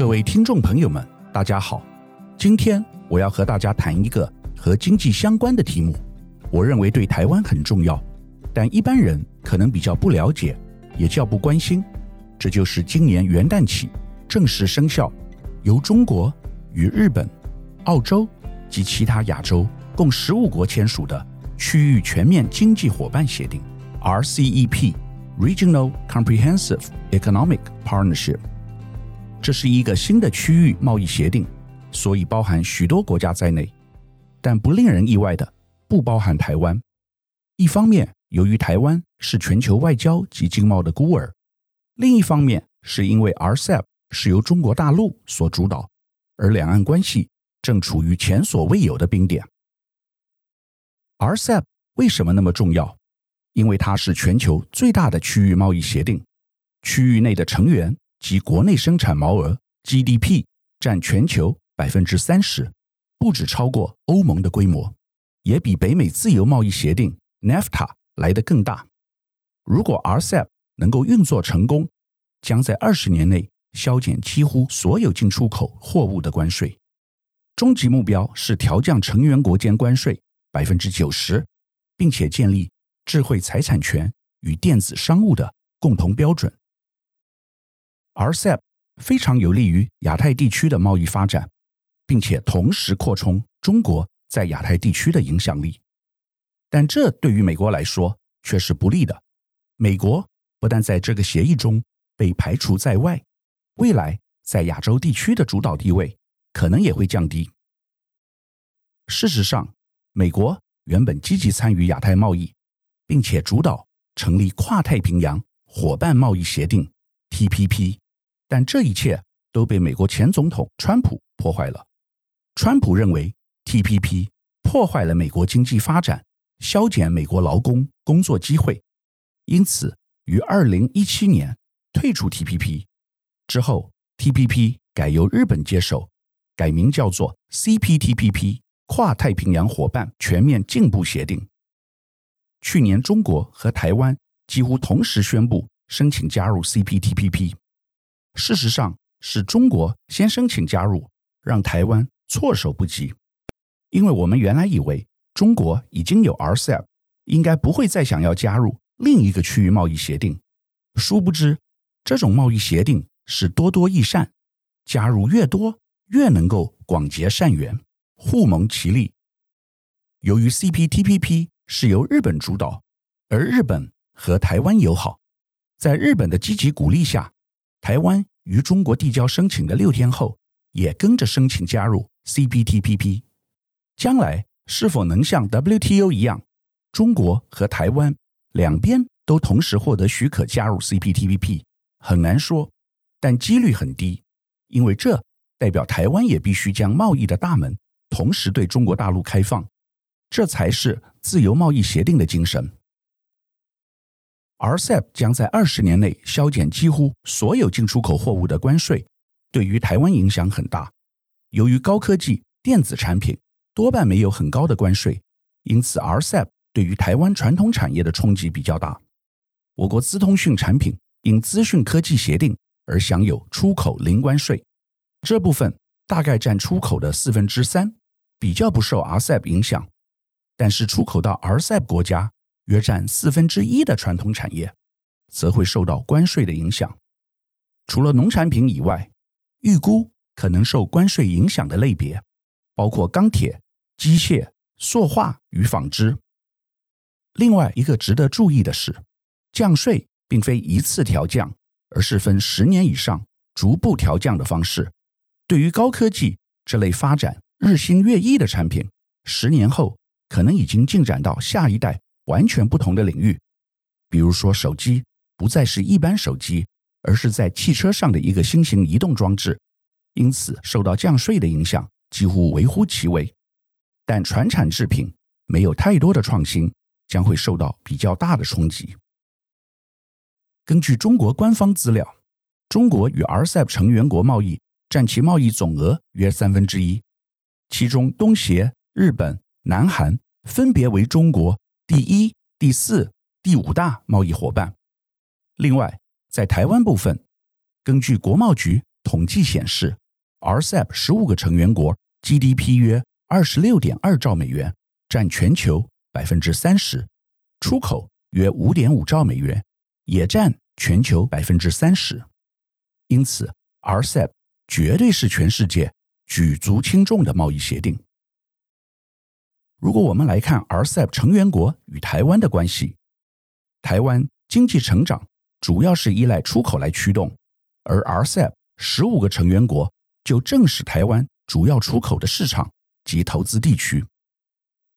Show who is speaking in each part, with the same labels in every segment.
Speaker 1: 各位听众朋友们，大家好。今天我要和大家谈一个和经济相关的题目，我认为对台湾很重要，但一般人可能比较不了解，也较不关心。这就是今年元旦起正式生效，由中国与日本、澳洲及其他亚洲共十五国签署的区域全面经济伙伴协定 （RCEP，Regional Comprehensive Economic Partnership）。这是一个新的区域贸易协定，所以包含许多国家在内，但不令人意外的，不包含台湾。一方面，由于台湾是全球外交及经贸的孤儿；另一方面，是因为 RCEP 是由中国大陆所主导，而两岸关系正处于前所未有的冰点。RCEP 为什么那么重要？因为它是全球最大的区域贸易协定，区域内的成员。及国内生产毛额 GDP 占全球百分之三十，不止超过欧盟的规模，也比北美自由贸易协定 NAFTA 来得更大。如果 RCEP 能够运作成功，将在二十年内削减几乎所有进出口货物的关税，终极目标是调降成员国间关税百分之九十，并且建立智慧财产权与电子商务的共同标准。RCEP 非常有利于亚太地区的贸易发展，并且同时扩充中国在亚太地区的影响力。但这对于美国来说却是不利的。美国不但在这个协议中被排除在外，未来在亚洲地区的主导地位可能也会降低。事实上，美国原本积极参与亚太贸易，并且主导成立跨太平洋伙伴贸易协定 TPP。但这一切都被美国前总统川普破坏了。川普认为 TPP 破坏了美国经济发展，削减美国劳工工作机会，因此于二零一七年退出 TPP。之后，TPP 改由日本接手，改名叫做 CPTPP 跨太平洋伙伴全面进步协定。去年，中国和台湾几乎同时宣布申请加入 CPTPP。事实上，是中国先申请加入，让台湾措手不及。因为我们原来以为中国已经有 RCEP，应该不会再想要加入另一个区域贸易协定。殊不知，这种贸易协定是多多益善，加入越多，越能够广结善缘，互蒙其利。由于 CPTPP 是由日本主导，而日本和台湾友好，在日本的积极鼓励下。台湾于中国递交申请的六天后，也跟着申请加入 CPTPP。将来是否能像 WTO 一样，中国和台湾两边都同时获得许可加入 CPTPP，很难说，但几率很低，因为这代表台湾也必须将贸易的大门同时对中国大陆开放，这才是自由贸易协定的精神。RCEP 将在二十年内削减几乎所有进出口货物的关税，对于台湾影响很大。由于高科技电子产品多半没有很高的关税，因此 RCEP 对于台湾传统产业的冲击比较大。我国资通讯产品因资讯科技协定而享有出口零关税，这部分大概占出口的四分之三，比较不受 RCEP 影响。但是出口到 RCEP 国家，约占四分之一的传统产业，则会受到关税的影响。除了农产品以外，预估可能受关税影响的类别，包括钢铁、机械、塑化与纺织。另外一个值得注意的是，降税并非一次调降，而是分十年以上逐步调降的方式。对于高科技这类发展日新月异的产品，十年后可能已经进展到下一代。完全不同的领域，比如说手机不再是一般手机，而是在汽车上的一个新型移动装置，因此受到降税的影响几乎微乎其微。但传产制品没有太多的创新，将会受到比较大的冲击。根据中国官方资料，中国与 RCEP 成员国贸易占其贸易总额约三分之一，其中东协、日本、南韩分别为中国。第一、第四、第五大贸易伙伴。另外，在台湾部分，根据国贸局统计显示，RCEP 十五个成员国 GDP 约二十六点二兆美元，占全球百分之三十，出口约五点五兆美元，也占全球百分之三十。因此，RCEP 绝对是全世界举足轻重的贸易协定。如果我们来看 RCEP 成员国与台湾的关系，台湾经济成长主要是依赖出口来驱动，而 RCEP 十五个成员国就正是台湾主要出口的市场及投资地区。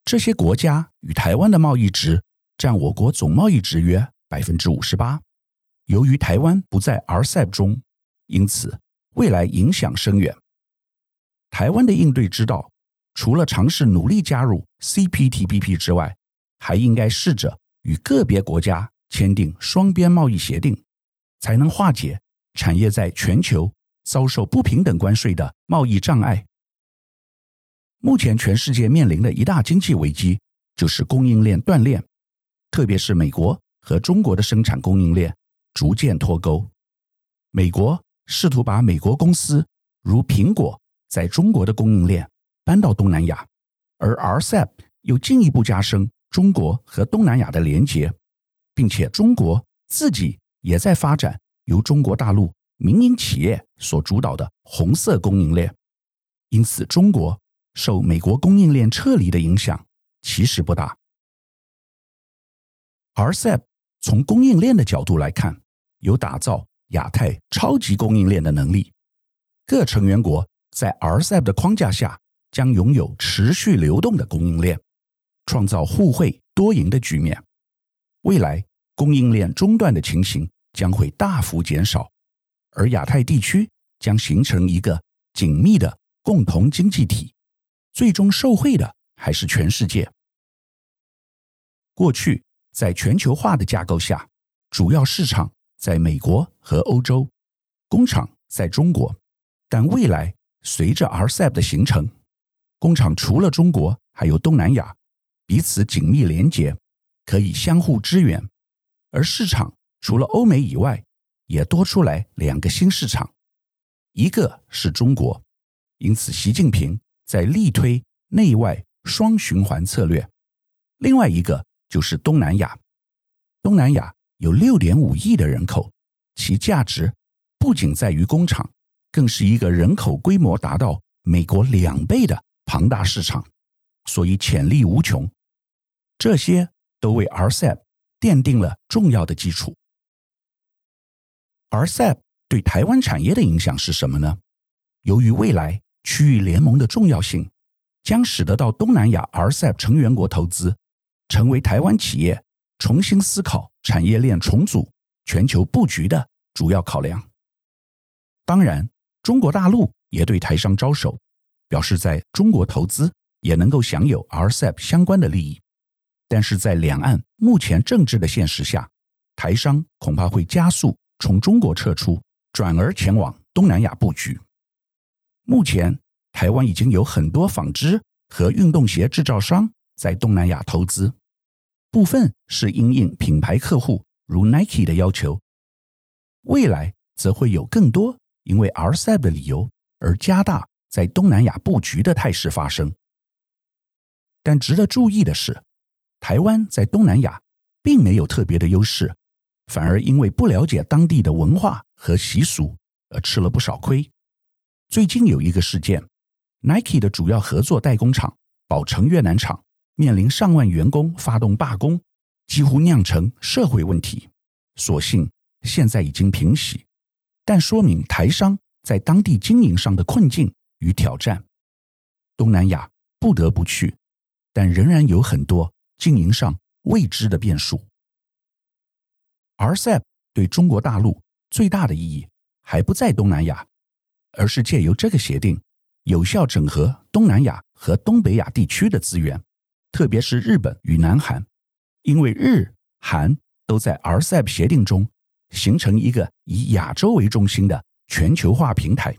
Speaker 1: 这些国家与台湾的贸易值占我国总贸易值约百分之五十八。由于台湾不在 RCEP 中，因此未来影响深远。台湾的应对之道，除了尝试努力加入 CPTPP 之外，还应该试着与个别国家签订双边贸易协定，才能化解产业在全球遭受不平等关税的贸易障碍。目前，全世界面临的一大经济危机就是供应链断裂，特别是美国和中国的生产供应链逐渐脱钩。美国试图把美国公司如苹果在中国的供应链。搬到东南亚，而 RCEP 又进一步加深中国和东南亚的连结，并且中国自己也在发展由中国大陆民营企业所主导的红色供应链，因此中国受美国供应链撤离的影响其实不大。RCEP 从供应链的角度来看，有打造亚太超级供应链的能力，各成员国在 RCEP 的框架下。将拥有持续流动的供应链，创造互惠多赢的局面。未来供应链中断的情形将会大幅减少，而亚太地区将形成一个紧密的共同经济体，最终受惠的还是全世界。过去在全球化的架构下，主要市场在美国和欧洲，工厂在中国，但未来随着 RCEP 的形成，工厂除了中国，还有东南亚，彼此紧密连接，可以相互支援。而市场除了欧美以外，也多出来两个新市场，一个是中国，因此习近平在力推内外双循环策略。另外一个就是东南亚，东南亚有六点五亿的人口，其价值不仅在于工厂，更是一个人口规模达到美国两倍的。庞大市场，所以潜力无穷。这些都为 RCEP 奠定了重要的基础。RCEP 对台湾产业的影响是什么呢？由于未来区域联盟的重要性，将使得到东南亚 RCEP 成员国投资，成为台湾企业重新思考产业链重组、全球布局的主要考量。当然，中国大陆也对台商招手。表示在中国投资也能够享有 RCEP 相关的利益，但是在两岸目前政治的现实下，台商恐怕会加速从中国撤出，转而前往东南亚布局。目前，台湾已经有很多纺织和运动鞋制造商在东南亚投资，部分是因应品牌客户如 Nike 的要求，未来则会有更多因为 RCEP 的理由而加大。在东南亚布局的态势发生，但值得注意的是，台湾在东南亚并没有特别的优势，反而因为不了解当地的文化和习俗而吃了不少亏。最近有一个事件，Nike 的主要合作代工厂宝成越南厂面临上万员工发动罢工，几乎酿成社会问题。所幸现在已经平息，但说明台商在当地经营上的困境。与挑战，东南亚不得不去，但仍然有很多经营上未知的变数。RCEP 对中国大陆最大的意义还不在东南亚，而是借由这个协定，有效整合东南亚和东北亚地区的资源，特别是日本与南韩，因为日韩都在 RCEP 协定中形成一个以亚洲为中心的全球化平台。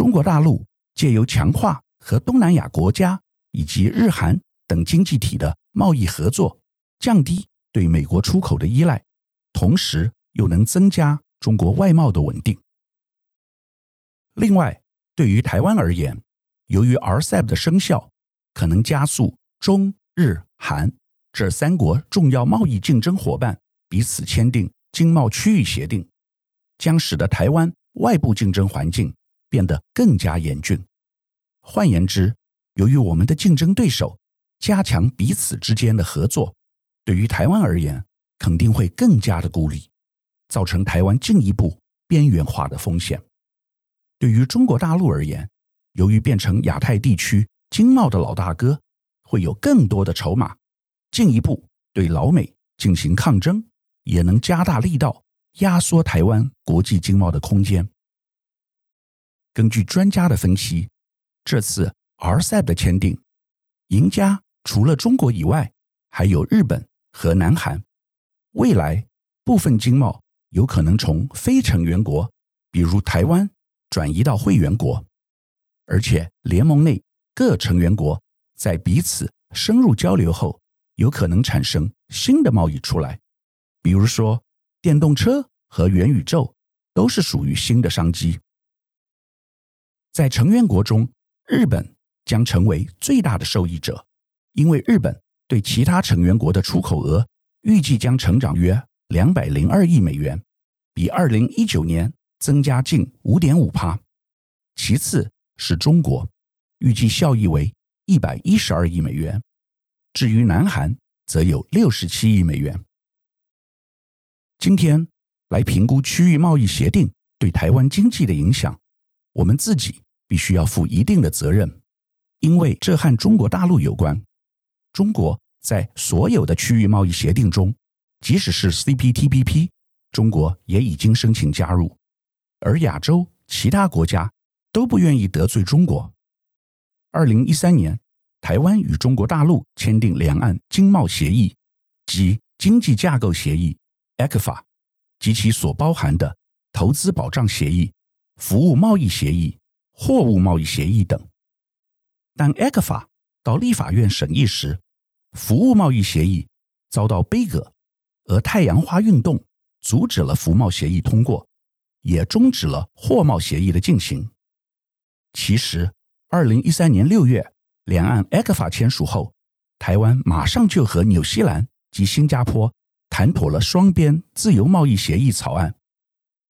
Speaker 1: 中国大陆借由强化和东南亚国家以及日韩等经济体的贸易合作，降低对美国出口的依赖，同时又能增加中国外贸的稳定。另外，对于台湾而言，由于 RCEP 的生效，可能加速中日韩这三国重要贸易竞争伙伴彼此签订经贸区域协定，将使得台湾外部竞争环境变得更加严峻。换言之，由于我们的竞争对手加强彼此之间的合作，对于台湾而言，肯定会更加的孤立，造成台湾进一步边缘化的风险。对于中国大陆而言，由于变成亚太地区经贸的老大哥，会有更多的筹码，进一步对老美进行抗争，也能加大力道压缩台湾国际经贸的空间。根据专家的分析，这次 RCEP 的签订，赢家除了中国以外，还有日本和南韩。未来部分经贸有可能从非成员国，比如台湾，转移到会员国，而且联盟内各成员国在彼此深入交流后，有可能产生新的贸易出来。比如说，电动车和元宇宙都是属于新的商机。在成员国中，日本将成为最大的受益者，因为日本对其他成员国的出口额。预计将成长约两百零二亿美元，比二零一九年增加近五点五趴。其次是中国，预计效益为一百一十二亿美元。至于南韩，则有六十七亿美元。今天来评估区域贸易协定对台湾经济的影响，我们自己必须要负一定的责任，因为这和中国大陆有关。中国。在所有的区域贸易协定中，即使是 CPTPP，中国也已经申请加入，而亚洲其他国家都不愿意得罪中国。二零一三年，台湾与中国大陆签订两岸经贸协议及经济架构协议 （ECFA） 及其所包含的投资保障协议、服务贸易协议、货物贸易协议等。但 ECFA 到立法院审议时，服务贸易协议遭到杯葛，而太阳花运动阻止了服贸协议通过，也终止了货贸协议的进行。其实，二零一三年六月，两岸 ECFA 签署后，台湾马上就和纽西兰及新加坡谈妥了双边自由贸易协议草案。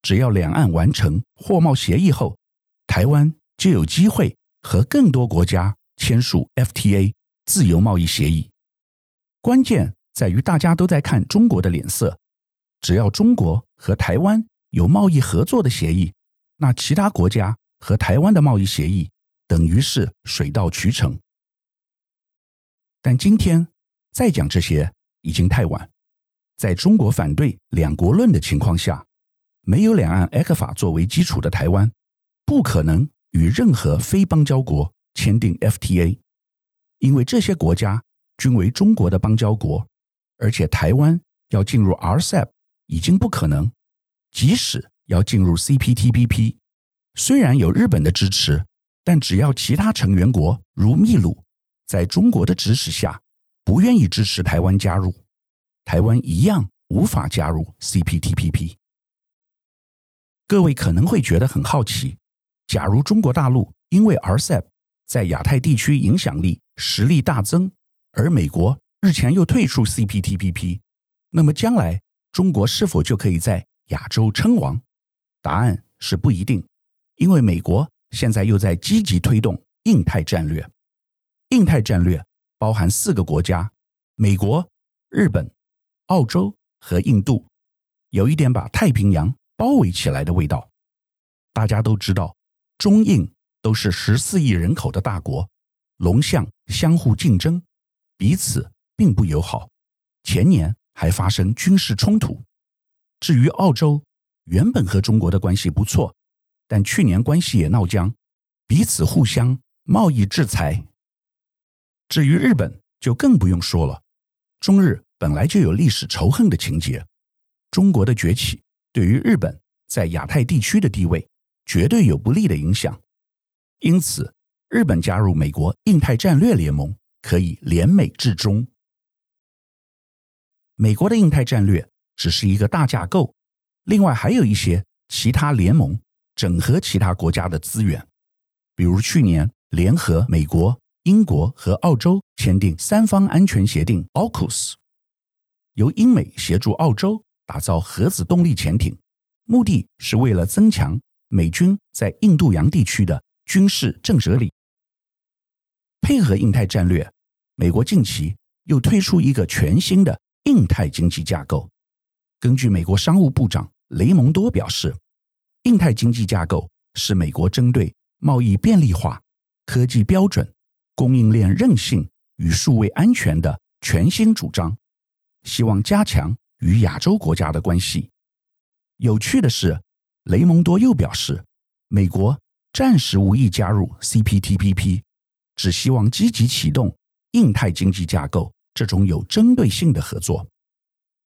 Speaker 1: 只要两岸完成货贸协议后，台湾就有机会和更多国家签署 FTA 自由贸易协议。关键在于大家都在看中国的脸色，只要中国和台湾有贸易合作的协议，那其他国家和台湾的贸易协议等于是水到渠成。但今天再讲这些已经太晚，在中国反对两国论的情况下，没有两岸 ECFA 作为基础的台湾，不可能与任何非邦交国签订 FTA，因为这些国家。均为中国的邦交国，而且台湾要进入 RCEP 已经不可能。即使要进入 CPTPP，虽然有日本的支持，但只要其他成员国如秘鲁在中国的指使下不愿意支持台湾加入，台湾一样无法加入 CPTPP。各位可能会觉得很好奇，假如中国大陆因为 RCEP 在亚太地区影响力实力大增。而美国日前又退出 CPTPP，那么将来中国是否就可以在亚洲称王？答案是不一定，因为美国现在又在积极推动印太战略。印太战略包含四个国家：美国、日本、澳洲和印度，有一点把太平洋包围起来的味道。大家都知道，中印都是十四亿人口的大国，龙象相互竞争。彼此并不友好，前年还发生军事冲突。至于澳洲，原本和中国的关系不错，但去年关系也闹僵，彼此互相贸易制裁。至于日本，就更不用说了，中日本来就有历史仇恨的情节，中国的崛起对于日本在亚太地区的地位绝对有不利的影响。因此，日本加入美国印太战略联盟。可以联美制中。美国的印太战略只是一个大架构，另外还有一些其他联盟整合其他国家的资源，比如去年联合美国、英国和澳洲签订三方安全协定 （AUKUS），由英美协助澳洲打造核子动力潜艇，目的是为了增强美军在印度洋地区的军事震慑力。配合印太战略，美国近期又推出一个全新的印太经济架构。根据美国商务部长雷蒙多表示，印太经济架构是美国针对贸易便利化、科技标准、供应链韧性与数位安全的全新主张，希望加强与亚洲国家的关系。有趣的是，雷蒙多又表示，美国暂时无意加入 CPTPP，只希望积极启动印太经济架构这种有针对性的合作。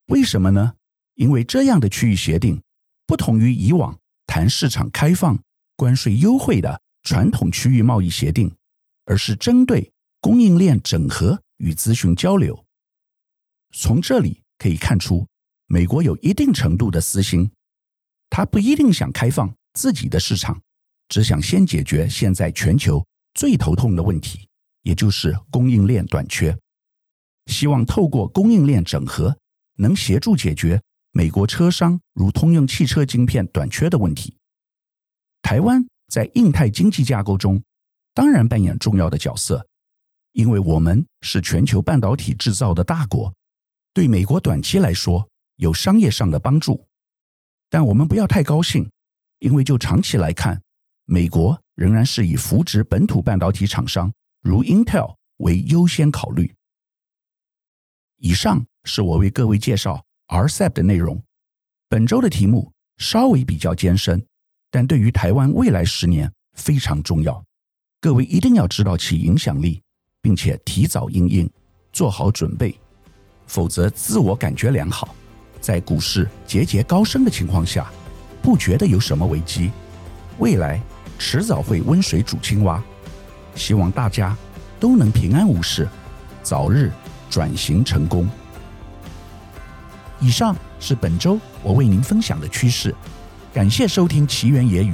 Speaker 1: 为什么呢？因为这样的区域协定不同于以往谈市场开放、关税优惠的传统区域贸易协定，而是针对供应链整合与资讯交流。从这里可以看出，美国有一定程度的私心，他不一定想开放自己的市场，只想先解决现在全球最头痛的问题，也就是供应链短缺，希望透过供应链整合，能协助解决。美国车商如通用汽车晶片短缺的问题，台湾在印太经济架构中当然扮演重要的角色，因为我们是全球半导体制造的大国，对美国短期来说有商业上的帮助。但我们不要太高兴，因为就长期来看，美国仍然是以扶植本土半导体厂商如 Intel 为优先考虑。以上是我为各位介绍。RCEP 的内容，本周的题目稍微比较艰深，但对于台湾未来十年非常重要。各位一定要知道其影响力，并且提早应应，做好准备，否则自我感觉良好，在股市节节高升的情况下，不觉得有什么危机，未来迟早会温水煮青蛙。希望大家都能平安无事，早日转型成功。以上是本周我为您分享的趋势，感谢收听奇缘野语。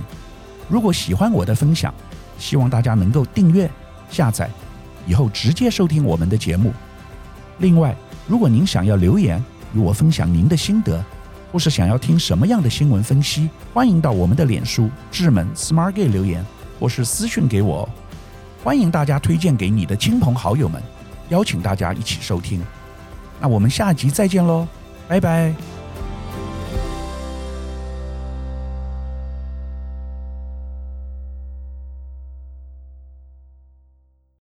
Speaker 1: 如果喜欢我的分享，希望大家能够订阅、下载，以后直接收听我们的节目。另外，如果您想要留言与我分享您的心得，或是想要听什么样的新闻分析，欢迎到我们的脸书智门 Smart Gay 留言，或是私讯给我。欢迎大家推荐给你的亲朋好友们，邀请大家一起收听。那我们下集再见喽。拜拜。